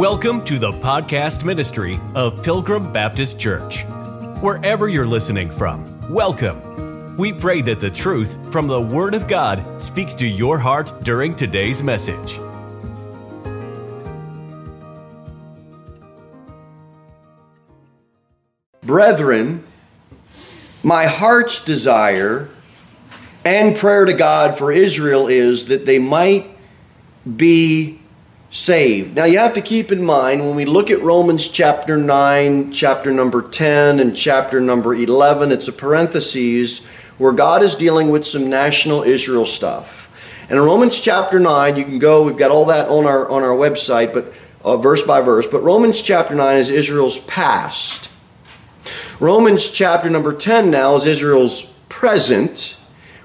Welcome to the podcast ministry of Pilgrim Baptist Church. Wherever you're listening from, welcome. We pray that the truth from the Word of God speaks to your heart during today's message. Brethren, my heart's desire and prayer to God for Israel is that they might be saved. Now, you have to keep in mind when we look at Romans chapter 9, chapter number 10, and chapter number 11, it's a parenthesis where God is dealing with some national Israel stuff. And in Romans chapter 9, you can go, we've got all that on our, on our website, but uh, verse by verse. But Romans chapter 9 is Israel's past. Romans chapter number 10 now is Israel's present.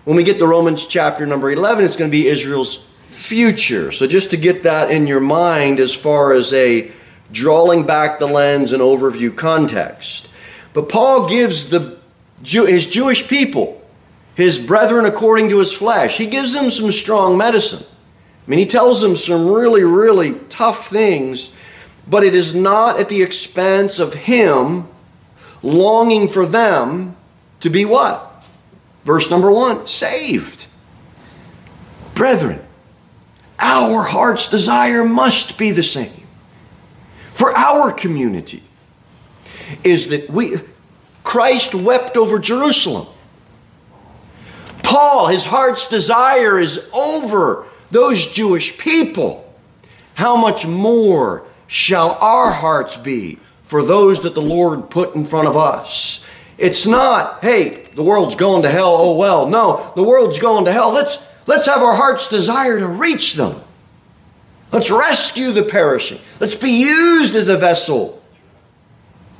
When we get to Romans chapter number 11, it's going to be Israel's future. So just to get that in your mind as far as a drawing back the lens and overview context. But Paul gives the his Jewish people, his brethren according to his flesh, he gives them some strong medicine. I mean, he tells them some really, really tough things, but it is not at the expense of him longing for them to be what? Verse number one saved. Brethren, our heart's desire must be the same for our community is that we Christ wept over Jerusalem. Paul, his heart's desire is over those Jewish people. How much more shall our hearts be for those that the Lord put in front of us? It's not, hey, the world's going to hell, oh well. No, the world's going to hell. Let's Let's have our heart's desire to reach them. Let's rescue the perishing. Let's be used as a vessel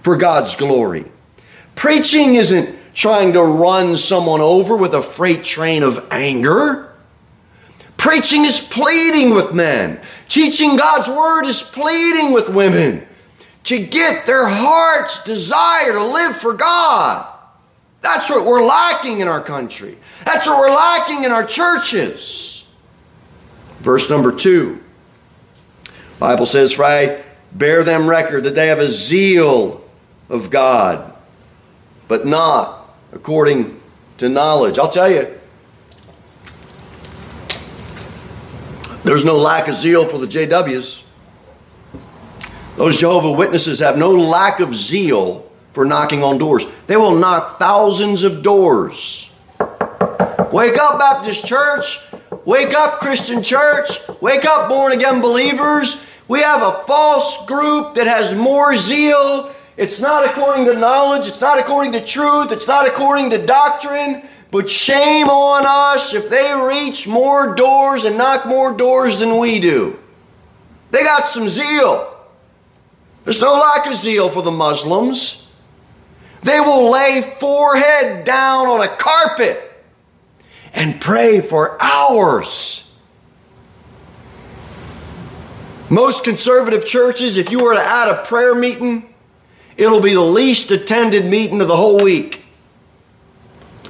for God's glory. Preaching isn't trying to run someone over with a freight train of anger. Preaching is pleading with men. Teaching God's word is pleading with women to get their heart's desire to live for God. That's what we're lacking in our country. That's what we're lacking in our churches. Verse number two. Bible says, For I bear them record that they have a zeal of God, but not according to knowledge. I'll tell you, there's no lack of zeal for the JWs. Those Jehovah Witnesses have no lack of zeal for knocking on doors. They will knock thousands of doors. Wake up, Baptist Church. Wake up, Christian Church. Wake up, born again believers. We have a false group that has more zeal. It's not according to knowledge. It's not according to truth. It's not according to doctrine. But shame on us if they reach more doors and knock more doors than we do. They got some zeal. There's no lack of zeal for the Muslims. They will lay forehead down on a carpet and pray for hours. Most conservative churches, if you were to add a prayer meeting, it'll be the least attended meeting of the whole week.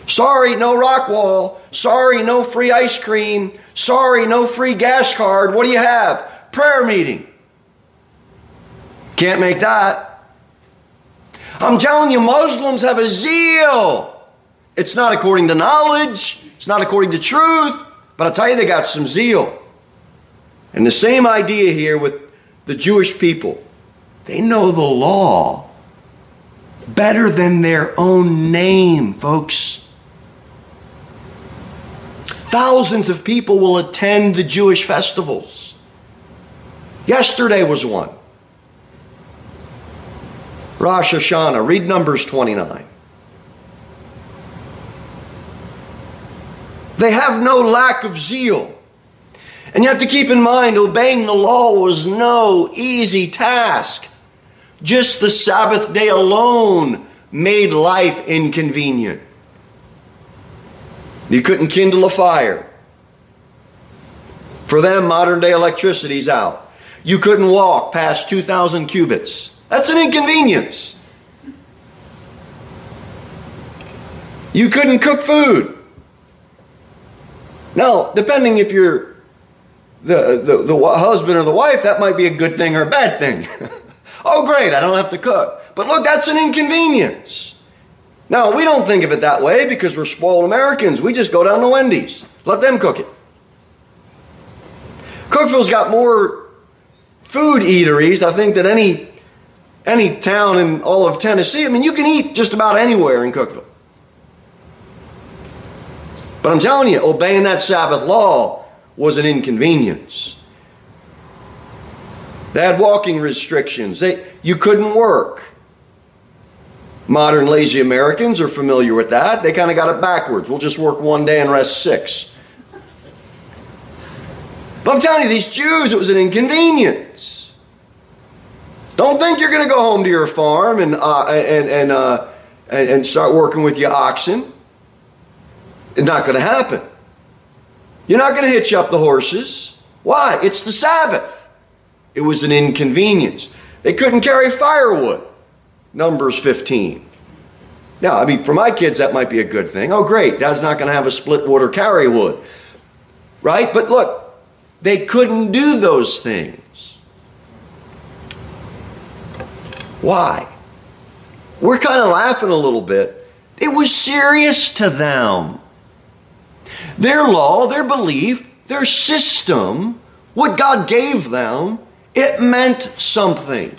Sorry, no rock wall. Sorry, no free ice cream. Sorry, no free gas card. What do you have? Prayer meeting. Can't make that. I'm telling you, Muslims have a zeal. It's not according to knowledge, it's not according to truth, but I'll tell you, they got some zeal. And the same idea here with the Jewish people. They know the law better than their own name, folks. Thousands of people will attend the Jewish festivals. Yesterday was one. Rosh Hashanah. Read Numbers 29. They have no lack of zeal. And you have to keep in mind, obeying the law was no easy task. Just the Sabbath day alone made life inconvenient. You couldn't kindle a fire. For them, modern day electricity's out. You couldn't walk past 2,000 cubits. That's an inconvenience. You couldn't cook food. Now, depending if you're the, the, the husband or the wife, that might be a good thing or a bad thing. oh, great, I don't have to cook. But look, that's an inconvenience. Now, we don't think of it that way because we're spoiled Americans. We just go down to Wendy's, let them cook it. Cookeville's got more food eateries, I think, than any, any town in all of Tennessee. I mean, you can eat just about anywhere in Cookeville. But I'm telling you, obeying that Sabbath law was an inconvenience. They had walking restrictions. They, you couldn't work. Modern lazy Americans are familiar with that. They kind of got it backwards. We'll just work one day and rest six. But I'm telling you, these Jews, it was an inconvenience. Don't think you're going to go home to your farm and, uh, and, and, uh, and, and start working with your oxen. It's not going to happen. You're not going to hitch up the horses. Why? It's the Sabbath. It was an inconvenience. They couldn't carry firewood. Numbers 15. Now, I mean, for my kids, that might be a good thing. Oh, great. Dad's not going to have a split wood or carry wood. Right? But look, they couldn't do those things. Why? We're kind of laughing a little bit. It was serious to them. Their law, their belief, their system, what God gave them, it meant something.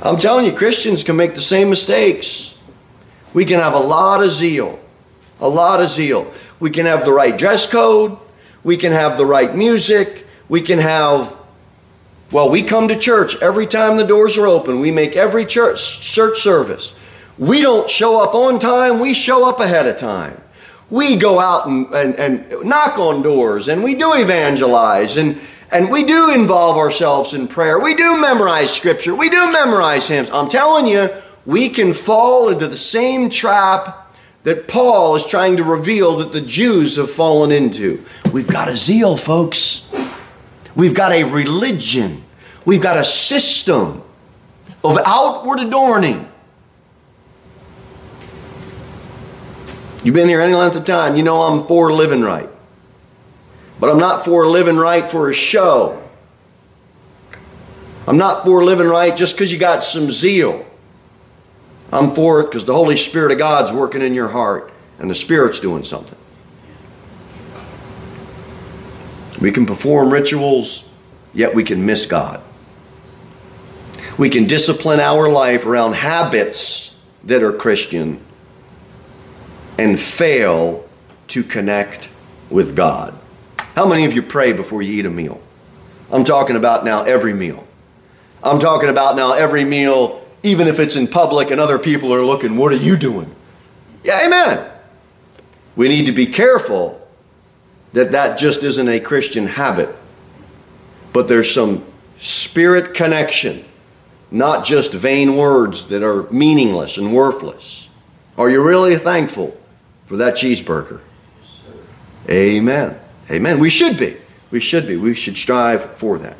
I'm telling you, Christians can make the same mistakes. We can have a lot of zeal, a lot of zeal. We can have the right dress code, we can have the right music, we can have, well, we come to church every time the doors are open, we make every church, church service. We don't show up on time, we show up ahead of time we go out and, and, and knock on doors and we do evangelize and, and we do involve ourselves in prayer. We do memorize scripture. We do memorize hymns. I'm telling you, we can fall into the same trap that Paul is trying to reveal that the Jews have fallen into. We've got a zeal, folks. We've got a religion. We've got a system of outward adorning. You've been here any length of time, you know I'm for living right. But I'm not for living right for a show. I'm not for living right just because you got some zeal. I'm for it because the Holy Spirit of God's working in your heart and the Spirit's doing something. We can perform rituals, yet we can miss God. We can discipline our life around habits that are Christian and fail to connect with God. How many of you pray before you eat a meal? I'm talking about now every meal. I'm talking about now every meal, even if it's in public and other people are looking, what are you doing? Yeah, amen. We need to be careful that that just isn't a Christian habit, but there's some spirit connection, not just vain words that are meaningless and worthless. Are you really thankful for that cheeseburger. Amen. Amen. We should be. We should be. We should strive for that.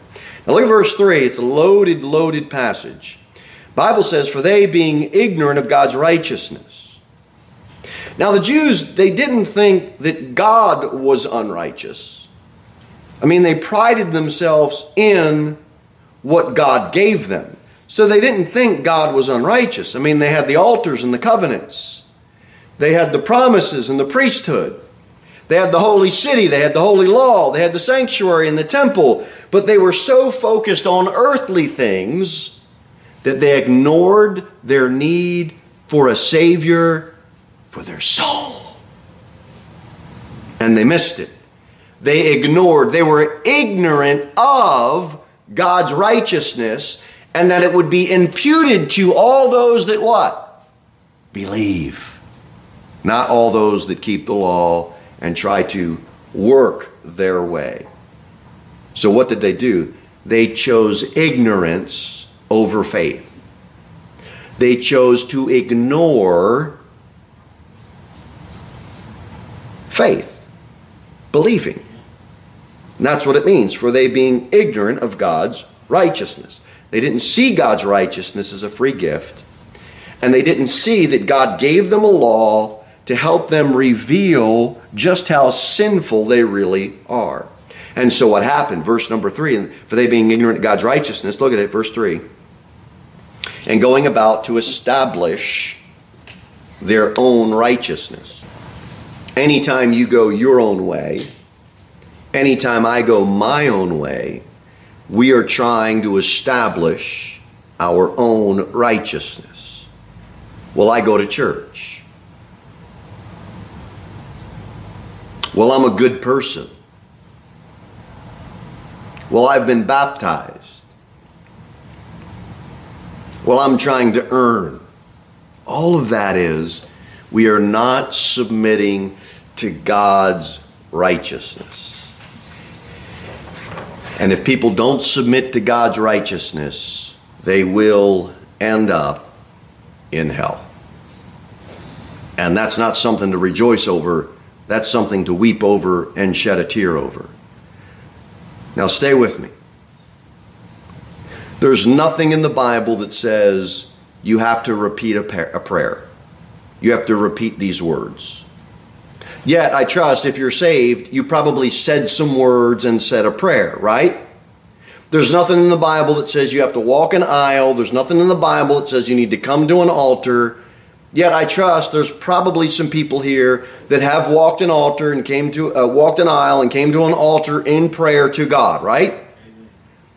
Now look at verse 3. It's a loaded, loaded passage. Bible says, For they being ignorant of God's righteousness. Now the Jews, they didn't think that God was unrighteous. I mean, they prided themselves in what God gave them. So they didn't think God was unrighteous. I mean, they had the altars and the covenants. They had the promises and the priesthood. They had the holy city, they had the holy law, they had the sanctuary and the temple, but they were so focused on earthly things that they ignored their need for a Savior for their soul. And they missed it. They ignored, they were ignorant of God's righteousness and that it would be imputed to all those that what? Believe not all those that keep the law and try to work their way. So, what did they do? They chose ignorance over faith. They chose to ignore faith, believing. And that's what it means for they being ignorant of God's righteousness. They didn't see God's righteousness as a free gift, and they didn't see that God gave them a law to help them reveal just how sinful they really are. And so what happened? Verse number three, for they being ignorant of God's righteousness, look at it, verse three. And going about to establish their own righteousness. Anytime you go your own way, anytime I go my own way, we are trying to establish our own righteousness. Well, I go to church. Well, I'm a good person. Well, I've been baptized. Well, I'm trying to earn. All of that is we are not submitting to God's righteousness. And if people don't submit to God's righteousness, they will end up in hell. And that's not something to rejoice over, that's something to weep over and shed a tear over. Now, stay with me. There's nothing in the Bible that says you have to repeat a, prayer. You have to repeat these words. Yet, I trust if you're saved, you probably said some words and said a prayer, right? There's nothing in the Bible that says you have to walk an aisle. There's nothing in the Bible that says you need to come to an altar. Yet I trust there's probably some people here that have walked an altar and came to uh, walked an aisle and came to an altar in prayer to God, right?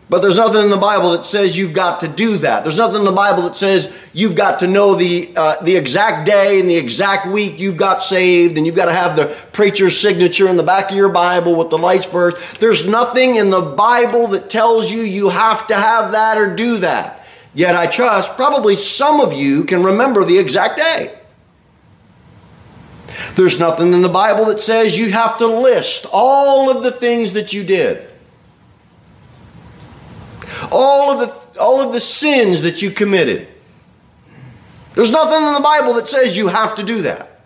But there's nothing in the Bible that says you've got to do that. There's nothing in the Bible that says you've got to know the, uh, the exact day and the exact week you've got saved and you've got to have the preacher's signature in the back of your Bible with the lights burst. There's nothing in the Bible that tells you you have to have that or do that. Yet I trust probably some of you can remember the exact day. There's nothing in the Bible that says you have to list all of the things that you did all of the all of the sins that you committed. There's nothing in the Bible that says you have to do that.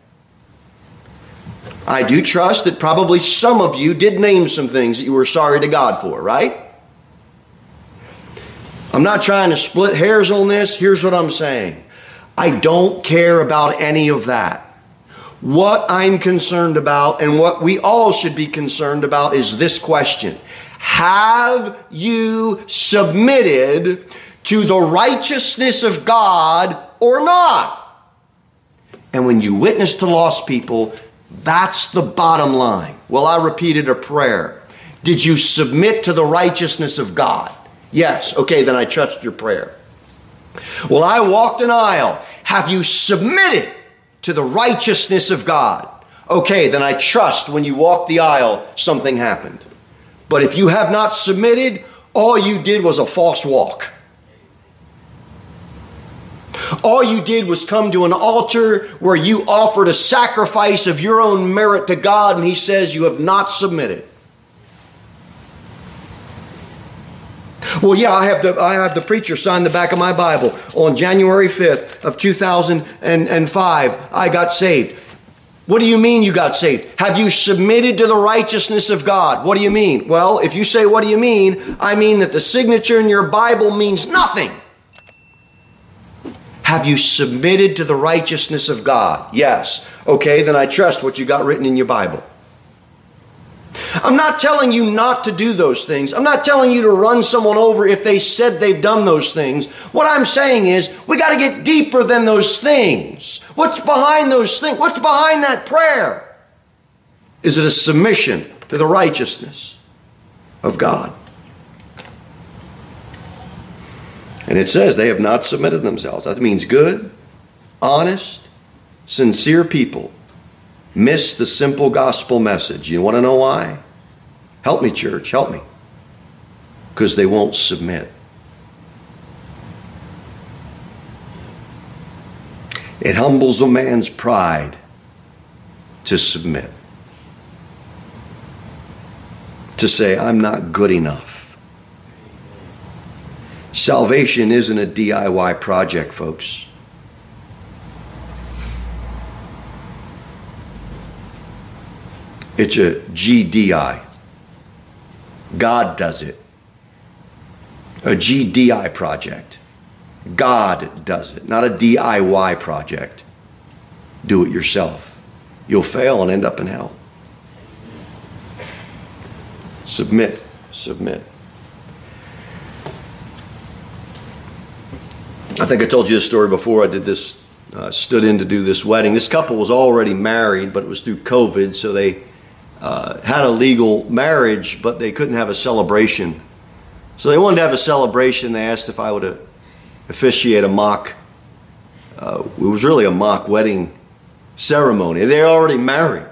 I do trust that probably some of you did name some things that you were sorry to God for, right? I'm not trying to split hairs on this. Here's what I'm saying I don't care about any of that. What I'm concerned about and what we all should be concerned about is this question have you submitted to the righteousness of God or not? And when you witness to lost people, that's the bottom line. Well, I repeated a prayer. Did you submit to the righteousness of God? Yes. Okay, then I trust your prayer. Well, I walked an aisle. Have you submitted to the righteousness of God? Okay, then I trust when you walked the aisle, something happened. But if you have not submitted, all you did was a false walk. All you did was come to an altar where you offered a sacrifice of your own merit to God, and He says you have not submitted. Well, yeah, I have the I have the preacher sign the back of my Bible on January 5th of 2005. I got saved. What do you mean you got saved? Have you submitted to the righteousness of God? What do you mean? Well, if you say, What do you mean? I mean that the signature in your Bible means nothing. Have you submitted to the righteousness of God? Yes. Okay, then I trust what you got written in your Bible. I'm not telling you not to do those things. I'm not telling you to run someone over if they said they've done those things. What I'm saying is we got to get deeper than those things. What's behind those things? What's behind that prayer? Is it a submission to the righteousness of God? And it says they have not submitted themselves. That means good, honest, sincere people miss the simple gospel message. You want to know why? Help me, church, help me. Because they won't submit. It humbles a man's pride to submit. To say, I'm not good enough. Salvation isn't a DIY project, folks. It's a GDI. God does it. A GDI project. God does it, not a DIY project. Do it yourself. You'll fail and end up in hell. Submit. Submit. I think I told you this story before. I did this, uh, stood in to do this wedding. This couple was already married, but it was through COVID, so they uh, had a legal marriage, but they couldn't have a celebration. So they wanted to have a celebration. They asked if I would uh, officiate a mock. Uh, it was really a mock wedding ceremony. They're already married.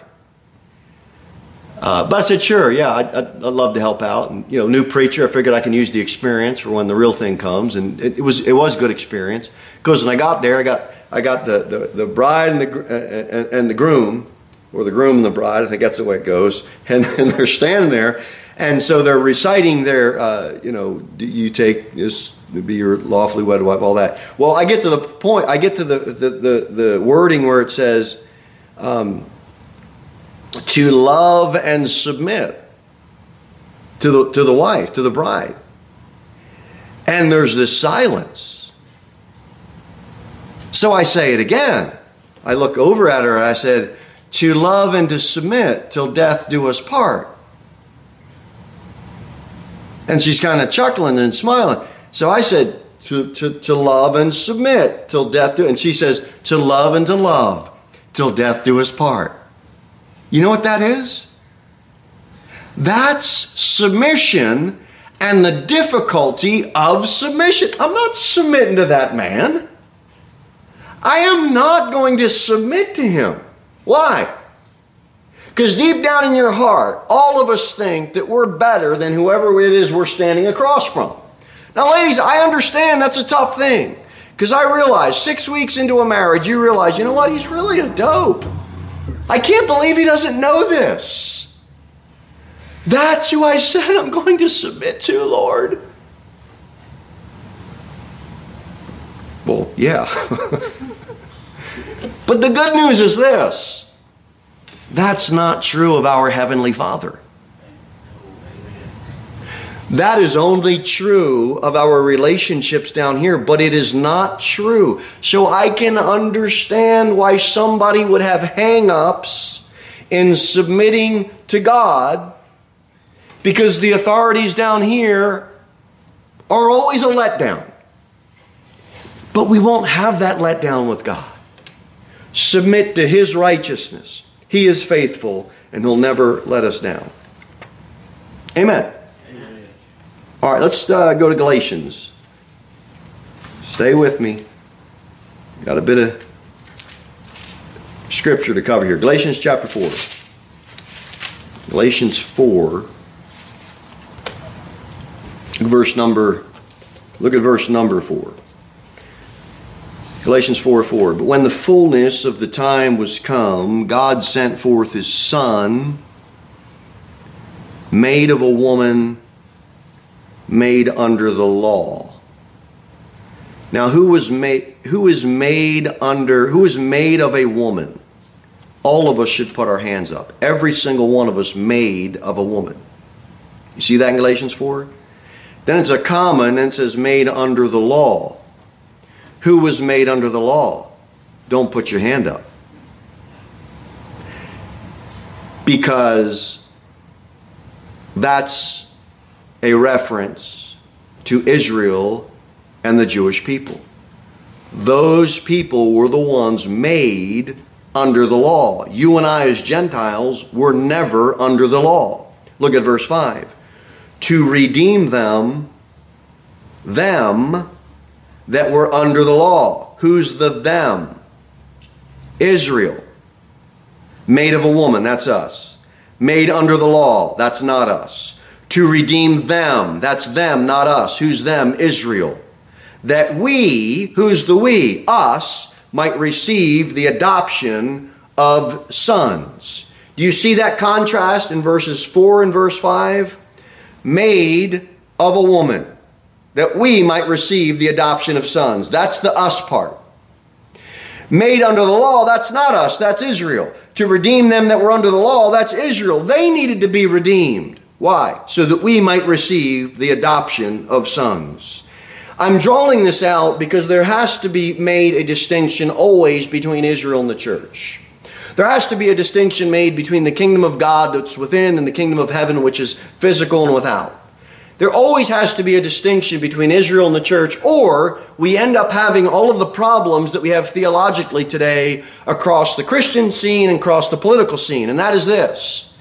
Uh, but I said, sure, yeah, I'd, I'd, love to help out. And you know, new preacher, I figured I can use the experience for when the real thing comes, and it, it was it was good experience. Because when I got there, I got I got the the, the bride and the uh, and, and the groom, or the groom and the bride. I think that's the way it goes. And, and they're standing there, and so they're reciting their, uh, you know, you take this to be your lawfully wedded wife, all that. Well, I get to the point. I get to the the the, the wording where it says. Um, to love and submit to the, to the wife, to the bride. And there's this silence. So I say it again. I look over at her and I said, To love and to submit till death do us part. And she's kind of chuckling and smiling. So I said, to, to, to love and submit till death do. And she says, To love and to love till death do us part. You know what that is? That's submission and the difficulty of submission. I'm not submitting to that man. I am not going to submit to him. Why? Because deep down in your heart, all of us think that we're better than whoever it is we're standing across from. Now, ladies, I understand that's a tough thing. Because I realize six weeks into a marriage, you realize, you know what? He's really a dope. I can't believe he doesn't know this. That's who I said I'm going to submit to, Lord. Well, yeah. but the good news is this that's not true of our Heavenly Father. That is only true of our relationships down here, but it is not true. So I can understand why somebody would have hang ups in submitting to God because the authorities down here are always a letdown. But we won't have that letdown with God. Submit to His righteousness. He is faithful and He'll never let us down. Amen. All right, let's uh, go to Galatians. Stay with me. Got a bit of scripture to cover here. Galatians chapter 4. Galatians 4. Verse number, look at verse number 4. Galatians 4 4. But when the fullness of the time was come, God sent forth his Son, made of a woman made under the law. Now, who was made? Who is made under? Who is made of a woman? All of us should put our hands up. Every single one of us made of a woman. You see that in Galatians four. Then it's a comma, and it says made under the law. Who was made under the law? Don't put your hand up. Because that's a reference to Israel and the Jewish people. Those people were the ones made under the law. You and I, as Gentiles, were never under the law. Look at verse 5. To redeem them, them that were under the law. Who's the them? Israel. Made of a woman, that's us. Made under the law, that's not us to redeem them. That's them, not us. Who's them? Israel. That we, who's the we? Us, might receive the adoption of sons. Do you see that contrast in verses 4 and verse 5? Made of a woman, that we might receive the adoption of sons. That's the us part. Made under the law, that's not us, that's Israel. To redeem them that were under the law, that's Israel. They needed to be redeemed. Why? So that we might receive the adoption of sons. I'm drawing this out because there has to be made a distinction always between Israel and the church. There has to be a distinction made between the kingdom of God that's within and the kingdom of heaven, which is physical and without. There always has to be a distinction between Israel and the church, or we end up having all of the problems that we have theologically today across the Christian scene and across the political scene. And that is this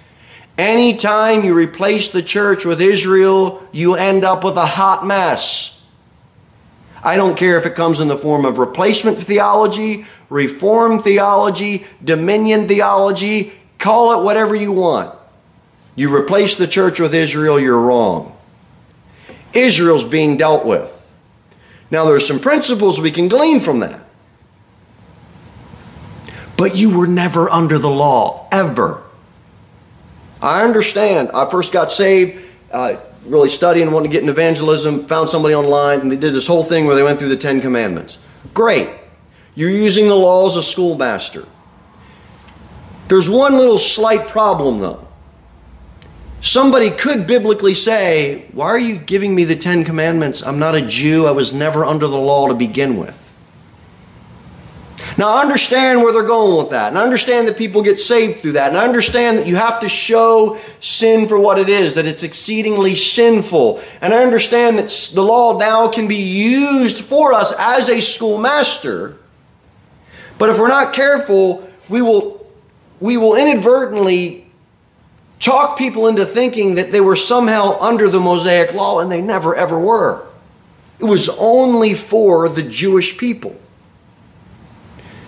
anytime you replace the church with Israel, you end up with a hot mess. I don't care if it comes in the form of replacement theology, reform theology, dominion theology, call it whatever you want. You replace the church with Israel, you're wrong. Israel's being dealt with. Now, there's some principles we can glean from that. But you were never under the law, ever. I understand. I first got saved, uh, really studying, wanting to get in evangelism, found somebody online, and they did this whole thing where they went through the Ten Commandments. Great. You're using the law as a schoolmaster. There's one little slight problem, though. Somebody could biblically say, Why are you giving me the Ten Commandments? I'm not a Jew. I was never under the law to begin with. Now, I understand where they're going with that. And I understand that people get saved through that. And I understand that you have to show sin for what it is, that it's exceedingly sinful. And I understand that the law now can be used for us as a schoolmaster. But if we're not careful, we will, we will inadvertently talk people into thinking that they were somehow under the Mosaic law, and they never ever were. It was only for the Jewish people.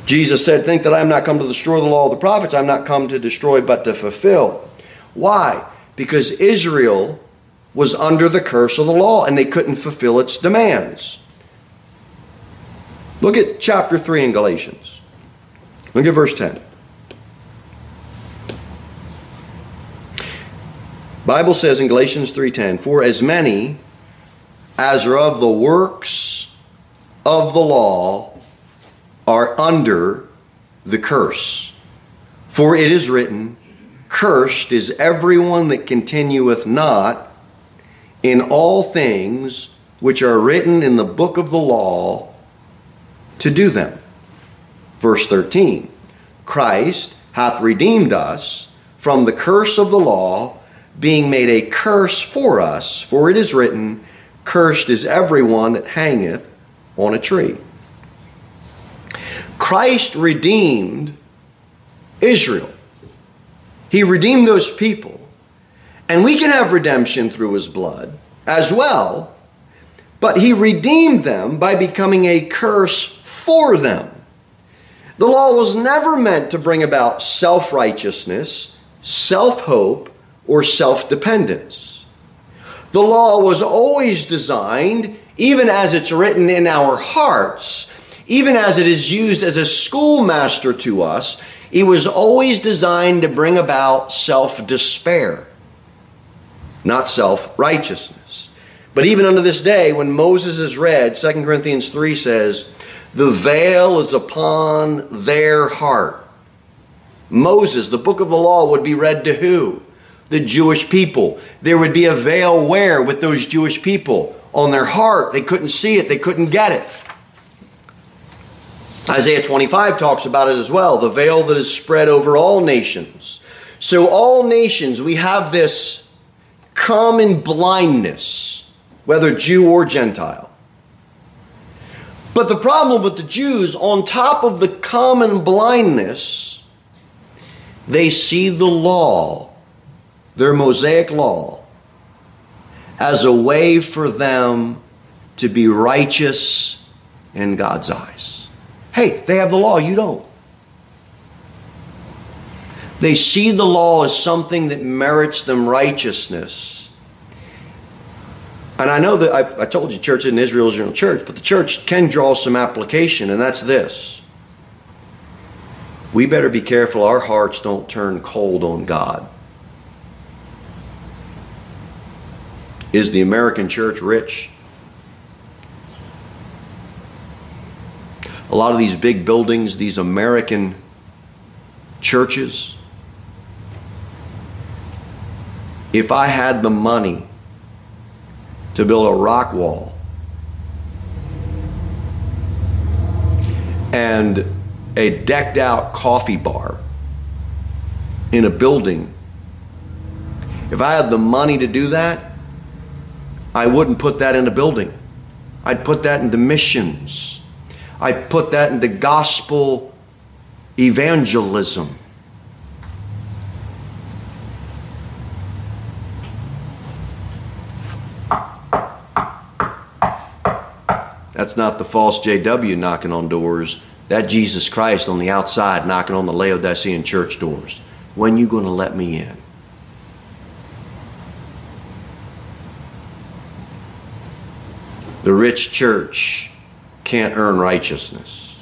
Jesus said, Think that I am not come to destroy the law of the prophets, I'm not come to destroy but to fulfill. Why? Because Israel was under the curse of the law and they couldn't fulfill its demands. Look at chapter 3 in Galatians. Look at verse 10. Bible says in Galatians 3:10, "For as many as are of the works of the law are under the curse. For it is written, Cursed is everyone that continueth not in all things which are written in the book of the law to do them. Verse 13 Christ hath redeemed us from the curse of the law being made a curse for us, for it is written, Cursed is everyone that hangeth on a tree. Christ redeemed Israel. He redeemed those people. And we can have redemption through his blood as well, but he redeemed them by becoming a curse for them. The law was never meant to bring about self righteousness, self hope, or self dependence. The law was always designed, even as it's written in our hearts, even as it is used as a schoolmaster to us, it was always designed to bring about self despair, not self righteousness. But even unto this day, when Moses is read, 2 Corinthians 3 says, The veil is upon their heart. Moses, the book of the law, would be read to who? The Jewish people. There would be a veil where with those Jewish people? On their heart. They couldn't see it, they couldn't get it. Isaiah 25 talks about it as well the veil that is spread over all nations. So, all nations, we have this common blindness, whether Jew or Gentile. But the problem with the Jews, on top of the common blindness, they see the law their Mosaic law as a way for them to be righteous in God's eyes. Hey, they have the law, you don't. They see the law as something that merits them righteousness. And I know that I, I told you church in Israel is your church, but the church can draw some application, and that's this. We better be careful our hearts don't turn cold on God. Is the American church rich? A lot of these big buildings, these American churches, if I had the money to build a rock wall and a decked out coffee bar in a building. If I had the money to do that, I wouldn't put that in a building. I'd put that into missions. I'd put that into gospel evangelism. That's not the false JW knocking on doors. That Jesus Christ on the outside knocking on the Laodicean church doors. When you going to let me in? The rich church can't earn righteousness.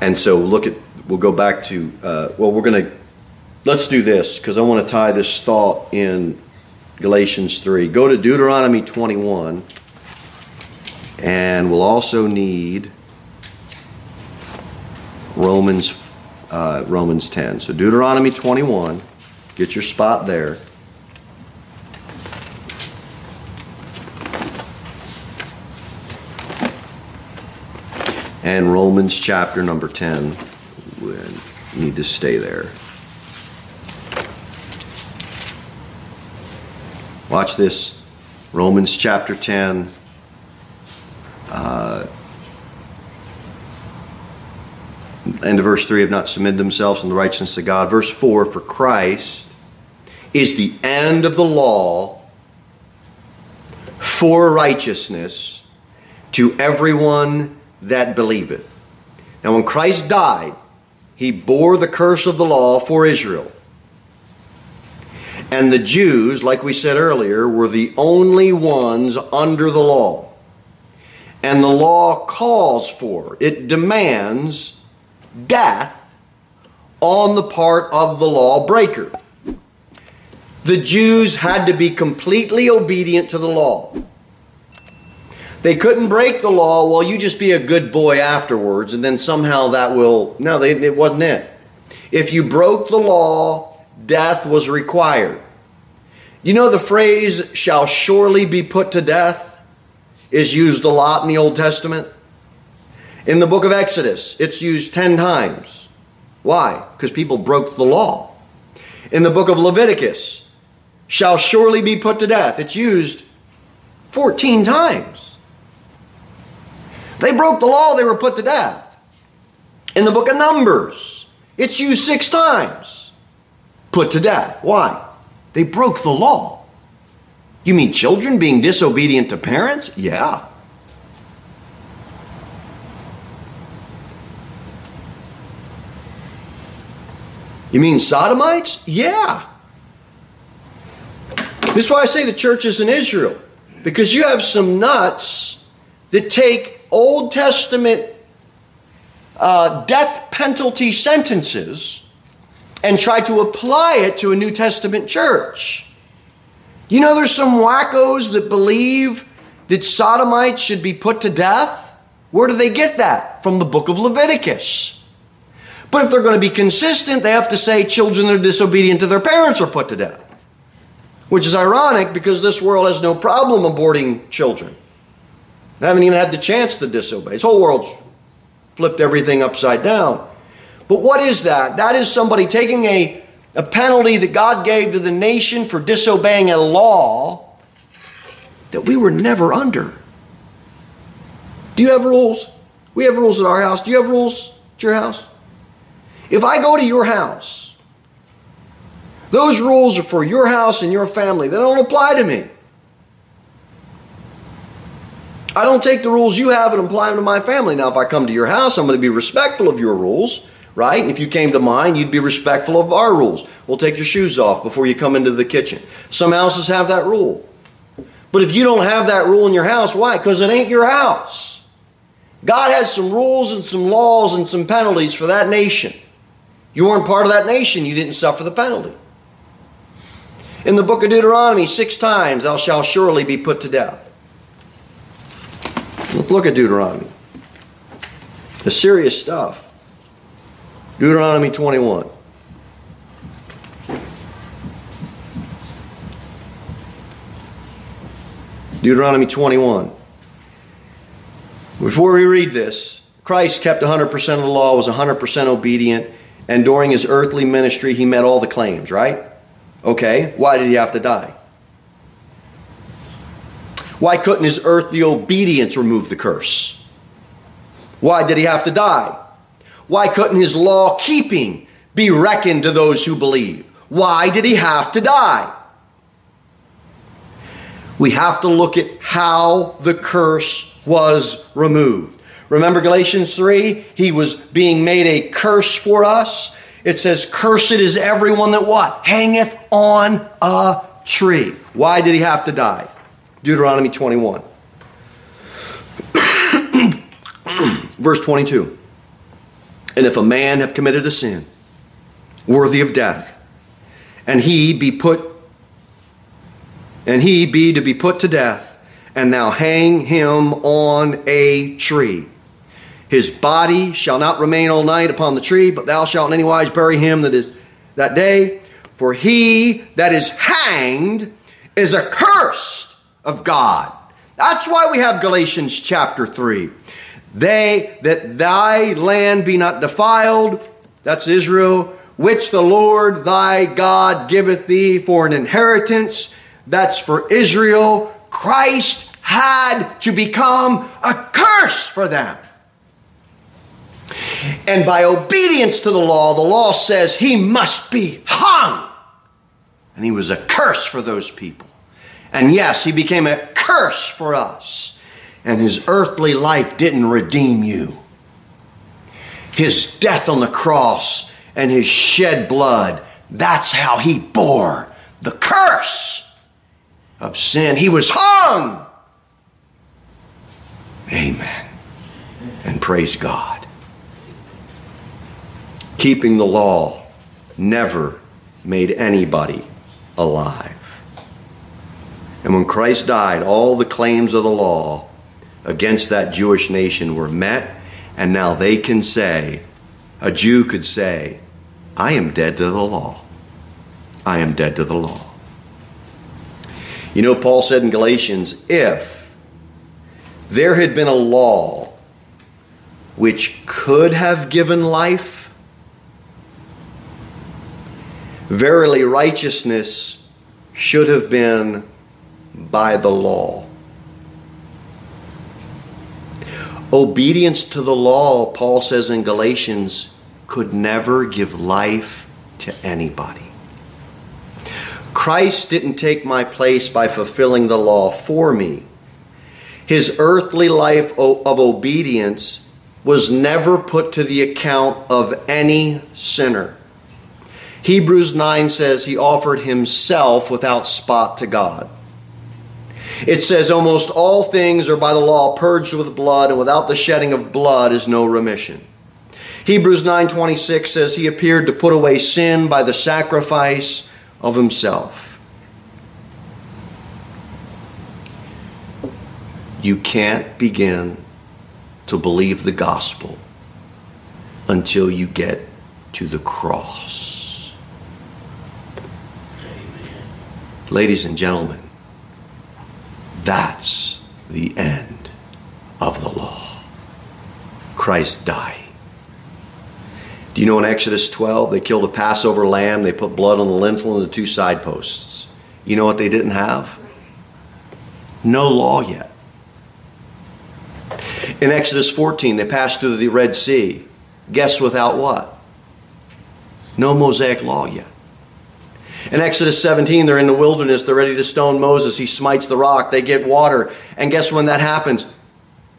And so look at, we'll go back to, uh, well, we're going to, let's do this because I want to tie this thought in Galatians 3. Go to Deuteronomy 21, and we'll also need Romans uh, Romans 10. So Deuteronomy 21, get your spot there. And Romans chapter number 10. We need to stay there. Watch this. Romans chapter 10. Uh, end of verse 3 have not submitted themselves in the righteousness of God. Verse 4 For Christ is the end of the law for righteousness to everyone that believeth. Now, when Christ died, he bore the curse of the law for Israel. And the Jews, like we said earlier, were the only ones under the law. And the law calls for, it demands death on the part of the lawbreaker. The Jews had to be completely obedient to the law. They couldn't break the law, well, you just be a good boy afterwards, and then somehow that will. No, they, it wasn't it. If you broke the law, death was required. You know, the phrase shall surely be put to death is used a lot in the Old Testament. In the book of Exodus, it's used 10 times. Why? Because people broke the law. In the book of Leviticus, shall surely be put to death. It's used 14 times. They broke the law, they were put to death. In the book of Numbers, it's used six times put to death. Why? They broke the law. You mean children being disobedient to parents? Yeah. You mean sodomites? Yeah. This is why I say the church is in Israel. Because you have some nuts that take Old Testament uh, death penalty sentences and try to apply it to a New Testament church. You know, there's some wackos that believe that sodomites should be put to death. Where do they get that? From the book of Leviticus. But if they're going to be consistent, they have to say children that are disobedient to their parents are put to death. Which is ironic because this world has no problem aborting children. They haven't even had the chance to disobey. This whole world's flipped everything upside down. But what is that? That is somebody taking a, a penalty that God gave to the nation for disobeying a law that we were never under. Do you have rules? We have rules at our house. Do you have rules at your house? If I go to your house, those rules are for your house and your family. They don't apply to me. I don't take the rules you have and apply them to my family. Now, if I come to your house, I'm going to be respectful of your rules right? And if you came to mine, you'd be respectful of our rules. We'll take your shoes off before you come into the kitchen. Some houses have that rule. But if you don't have that rule in your house, why? Because it ain't your house. God has some rules and some laws and some penalties for that nation. You weren't part of that nation, you didn't suffer the penalty. In the book of Deuteronomy, six times thou shalt surely be put to death. Look at Deuteronomy. The serious stuff. Deuteronomy 21. Deuteronomy 21. Before we read this, Christ kept 100% of the law, was 100% obedient, and during his earthly ministry, he met all the claims, right? Okay, why did he have to die? Why couldn't his earthly obedience remove the curse? Why did he have to die? Why couldn't his law keeping be reckoned to those who believe? Why did he have to die? We have to look at how the curse was removed. Remember Galatians 3? He was being made a curse for us. It says, Cursed is everyone that what? Hangeth on a tree. Why did he have to die? Deuteronomy 21. Verse 22. And if a man have committed a sin worthy of death, and he be put and he be to be put to death, and thou hang him on a tree. His body shall not remain all night upon the tree, but thou shalt in any wise bury him that is that day. For he that is hanged is accursed of God. That's why we have Galatians chapter 3. They that thy land be not defiled, that's Israel, which the Lord thy God giveth thee for an inheritance, that's for Israel. Christ had to become a curse for them. And by obedience to the law, the law says he must be hung. And he was a curse for those people. And yes, he became a curse for us. And his earthly life didn't redeem you. His death on the cross and his shed blood, that's how he bore the curse of sin. He was hung. Amen. And praise God. Keeping the law never made anybody alive. And when Christ died, all the claims of the law against that Jewish nation were met, and now they can say, a Jew could say, I am dead to the law. I am dead to the law. You know, Paul said in Galatians, if there had been a law which could have given life, verily righteousness should have been by the law. Obedience to the law, Paul says in Galatians, could never give life to anybody. Christ didn't take my place by fulfilling the law for me. His earthly life of obedience was never put to the account of any sinner. Hebrews 9 says he offered himself without spot to God. It says almost all things are by the law purged with blood and without the shedding of blood is no remission. Hebrews 9:26 says he appeared to put away sin by the sacrifice of himself. You can't begin to believe the gospel until you get to the cross. Amen. Ladies and gentlemen, that's the end of the law. Christ died. Do you know in Exodus 12 they killed a Passover lamb, they put blood on the lintel and the two side posts? You know what they didn't have? No law yet. In Exodus 14, they passed through the Red Sea. Guess without what? No Mosaic law yet. In Exodus 17, they're in the wilderness. They're ready to stone Moses. He smites the rock. They get water. And guess when that happens?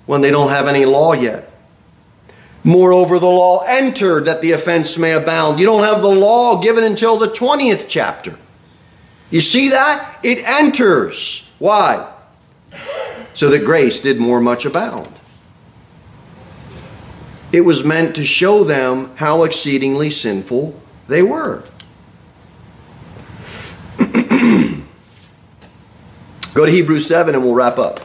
When they don't have any law yet. Moreover, the law entered that the offense may abound. You don't have the law given until the 20th chapter. You see that? It enters. Why? So that grace did more much abound. It was meant to show them how exceedingly sinful they were. Go to Hebrews 7 and we'll wrap up.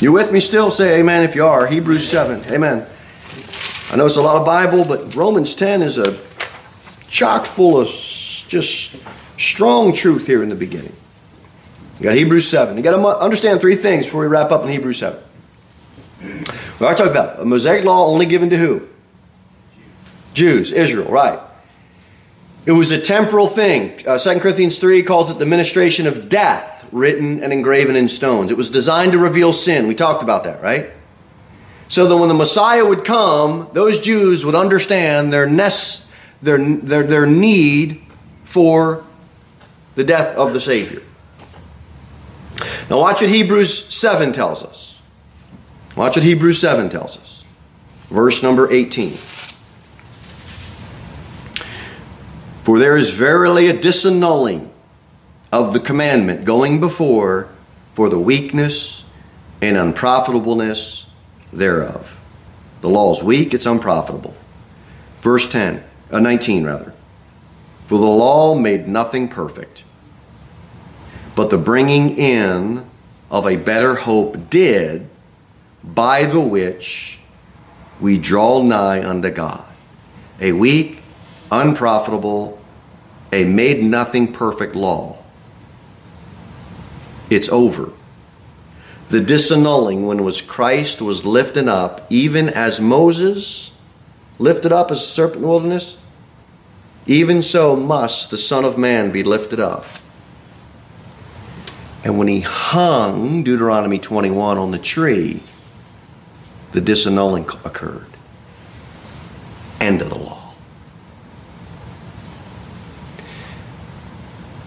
You with me still? Say amen if you are. Hebrews 7. Amen. I know it's a lot of Bible, but Romans 10 is a chock full of just strong truth here in the beginning. You got Hebrews 7. You got to understand three things before we wrap up in Hebrews 7. I talk about a Mosaic law only given to who? Jews, Israel, right. It was a temporal thing. Uh, 2 Corinthians 3 calls it the ministration of death, written and engraven in stones. It was designed to reveal sin. We talked about that, right? So that when the Messiah would come, those Jews would understand their, nest, their, their, their need for the death of the Savior. Now, watch what Hebrews 7 tells us. Watch what Hebrews 7 tells us. Verse number 18. For there is verily a disannulling of the commandment going before for the weakness and unprofitableness thereof. The law is weak, it's unprofitable. Verse 10, uh, 19 rather. For the law made nothing perfect, but the bringing in of a better hope did, by the which we draw nigh unto God. A weak, unprofitable, a made nothing perfect law. It's over. The disannulling when was Christ was lifted up, even as Moses lifted up as a serpent in the wilderness, even so must the Son of Man be lifted up. And when he hung, Deuteronomy 21, on the tree, the disannulling occurred. End of the law.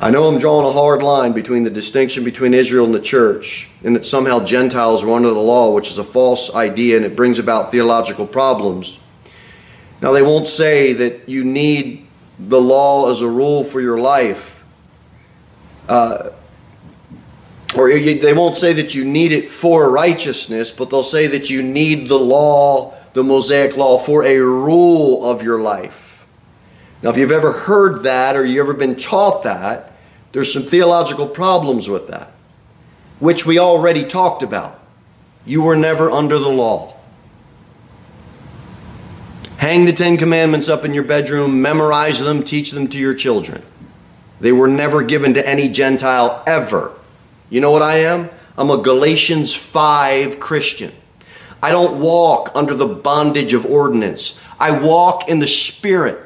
I know I'm drawing a hard line between the distinction between Israel and the church, and that somehow Gentiles are under the law, which is a false idea and it brings about theological problems. Now, they won't say that you need the law as a rule for your life. Uh, or they won't say that you need it for righteousness, but they'll say that you need the law, the Mosaic law, for a rule of your life. Now, if you've ever heard that or you've ever been taught that, there's some theological problems with that, which we already talked about. You were never under the law. Hang the Ten Commandments up in your bedroom, memorize them, teach them to your children. They were never given to any Gentile ever. You know what I am? I'm a Galatians 5 Christian. I don't walk under the bondage of ordinance. I walk in the Spirit.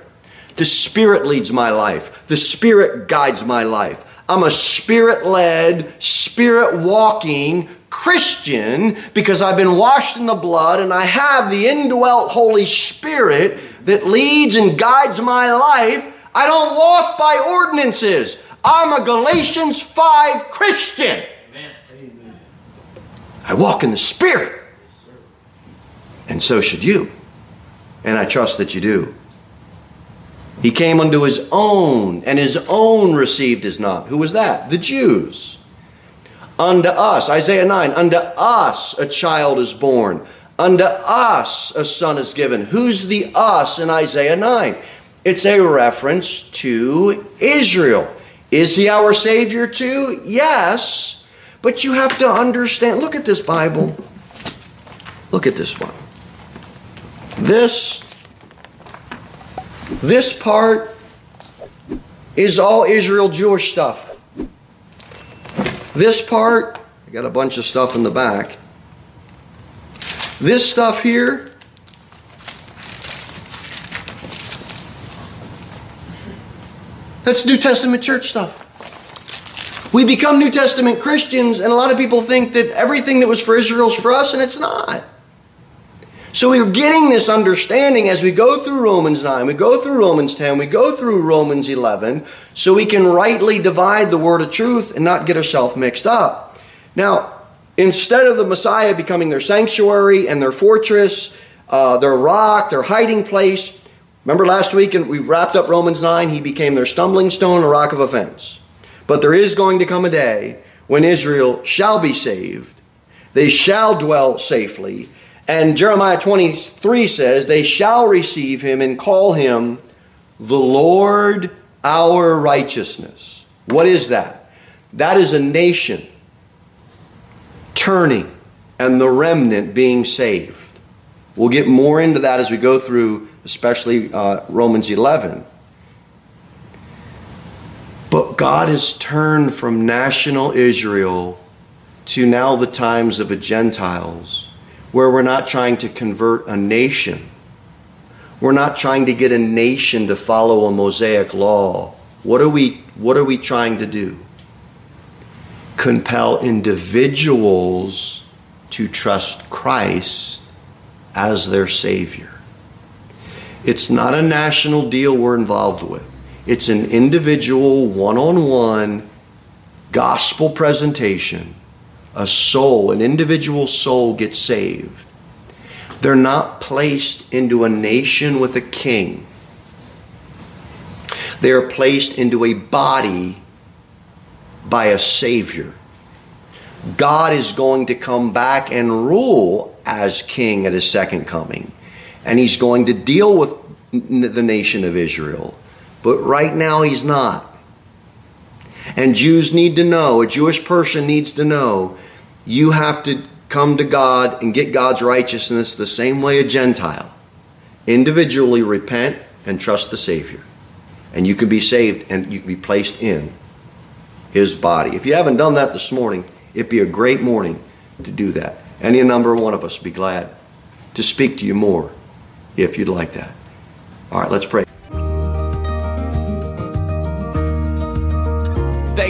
The Spirit leads my life. The Spirit guides my life. I'm a Spirit led, Spirit walking Christian because I've been washed in the blood and I have the indwelt Holy Spirit that leads and guides my life. I don't walk by ordinances. I'm a Galatians 5 Christian. Amen. I walk in the Spirit. And so should you. And I trust that you do. He came unto his own, and his own received his not. Who was that? The Jews. Unto us, Isaiah 9, unto us a child is born, unto us a son is given. Who's the us in Isaiah 9? It's a reference to Israel. Is he our Savior too? Yes. But you have to understand look at this Bible. Look at this one. This this part is all Israel Jewish stuff. This part, I got a bunch of stuff in the back. This stuff here, that's New Testament church stuff. We become New Testament Christians, and a lot of people think that everything that was for Israel is for us, and it's not. So we're getting this understanding as we go through Romans 9, we go through Romans 10, we go through Romans 11, so we can rightly divide the word of truth and not get ourselves mixed up. Now, instead of the Messiah becoming their sanctuary and their fortress, uh, their rock, their hiding place, remember last week and we wrapped up Romans 9, he became their stumbling stone, a rock of offense. But there is going to come a day when Israel shall be saved, they shall dwell safely and Jeremiah 23 says, They shall receive him and call him the Lord our righteousness. What is that? That is a nation turning and the remnant being saved. We'll get more into that as we go through, especially uh, Romans 11. But God has turned from national Israel to now the times of the Gentiles where we're not trying to convert a nation. We're not trying to get a nation to follow a Mosaic law. What are we, what are we trying to do? Compel individuals to trust Christ as their Savior. It's not a national deal we're involved with. It's an individual, one on one gospel presentation. A soul, an individual soul gets saved. They're not placed into a nation with a king. They are placed into a body by a Savior. God is going to come back and rule as king at his second coming. And he's going to deal with the nation of Israel. But right now, he's not. And Jews need to know, a Jewish person needs to know, you have to come to God and get God's righteousness the same way a Gentile. Individually repent and trust the Savior. And you can be saved and you can be placed in his body. If you haven't done that this morning, it'd be a great morning to do that. Any number one of us be glad to speak to you more if you'd like that. All right, let's pray.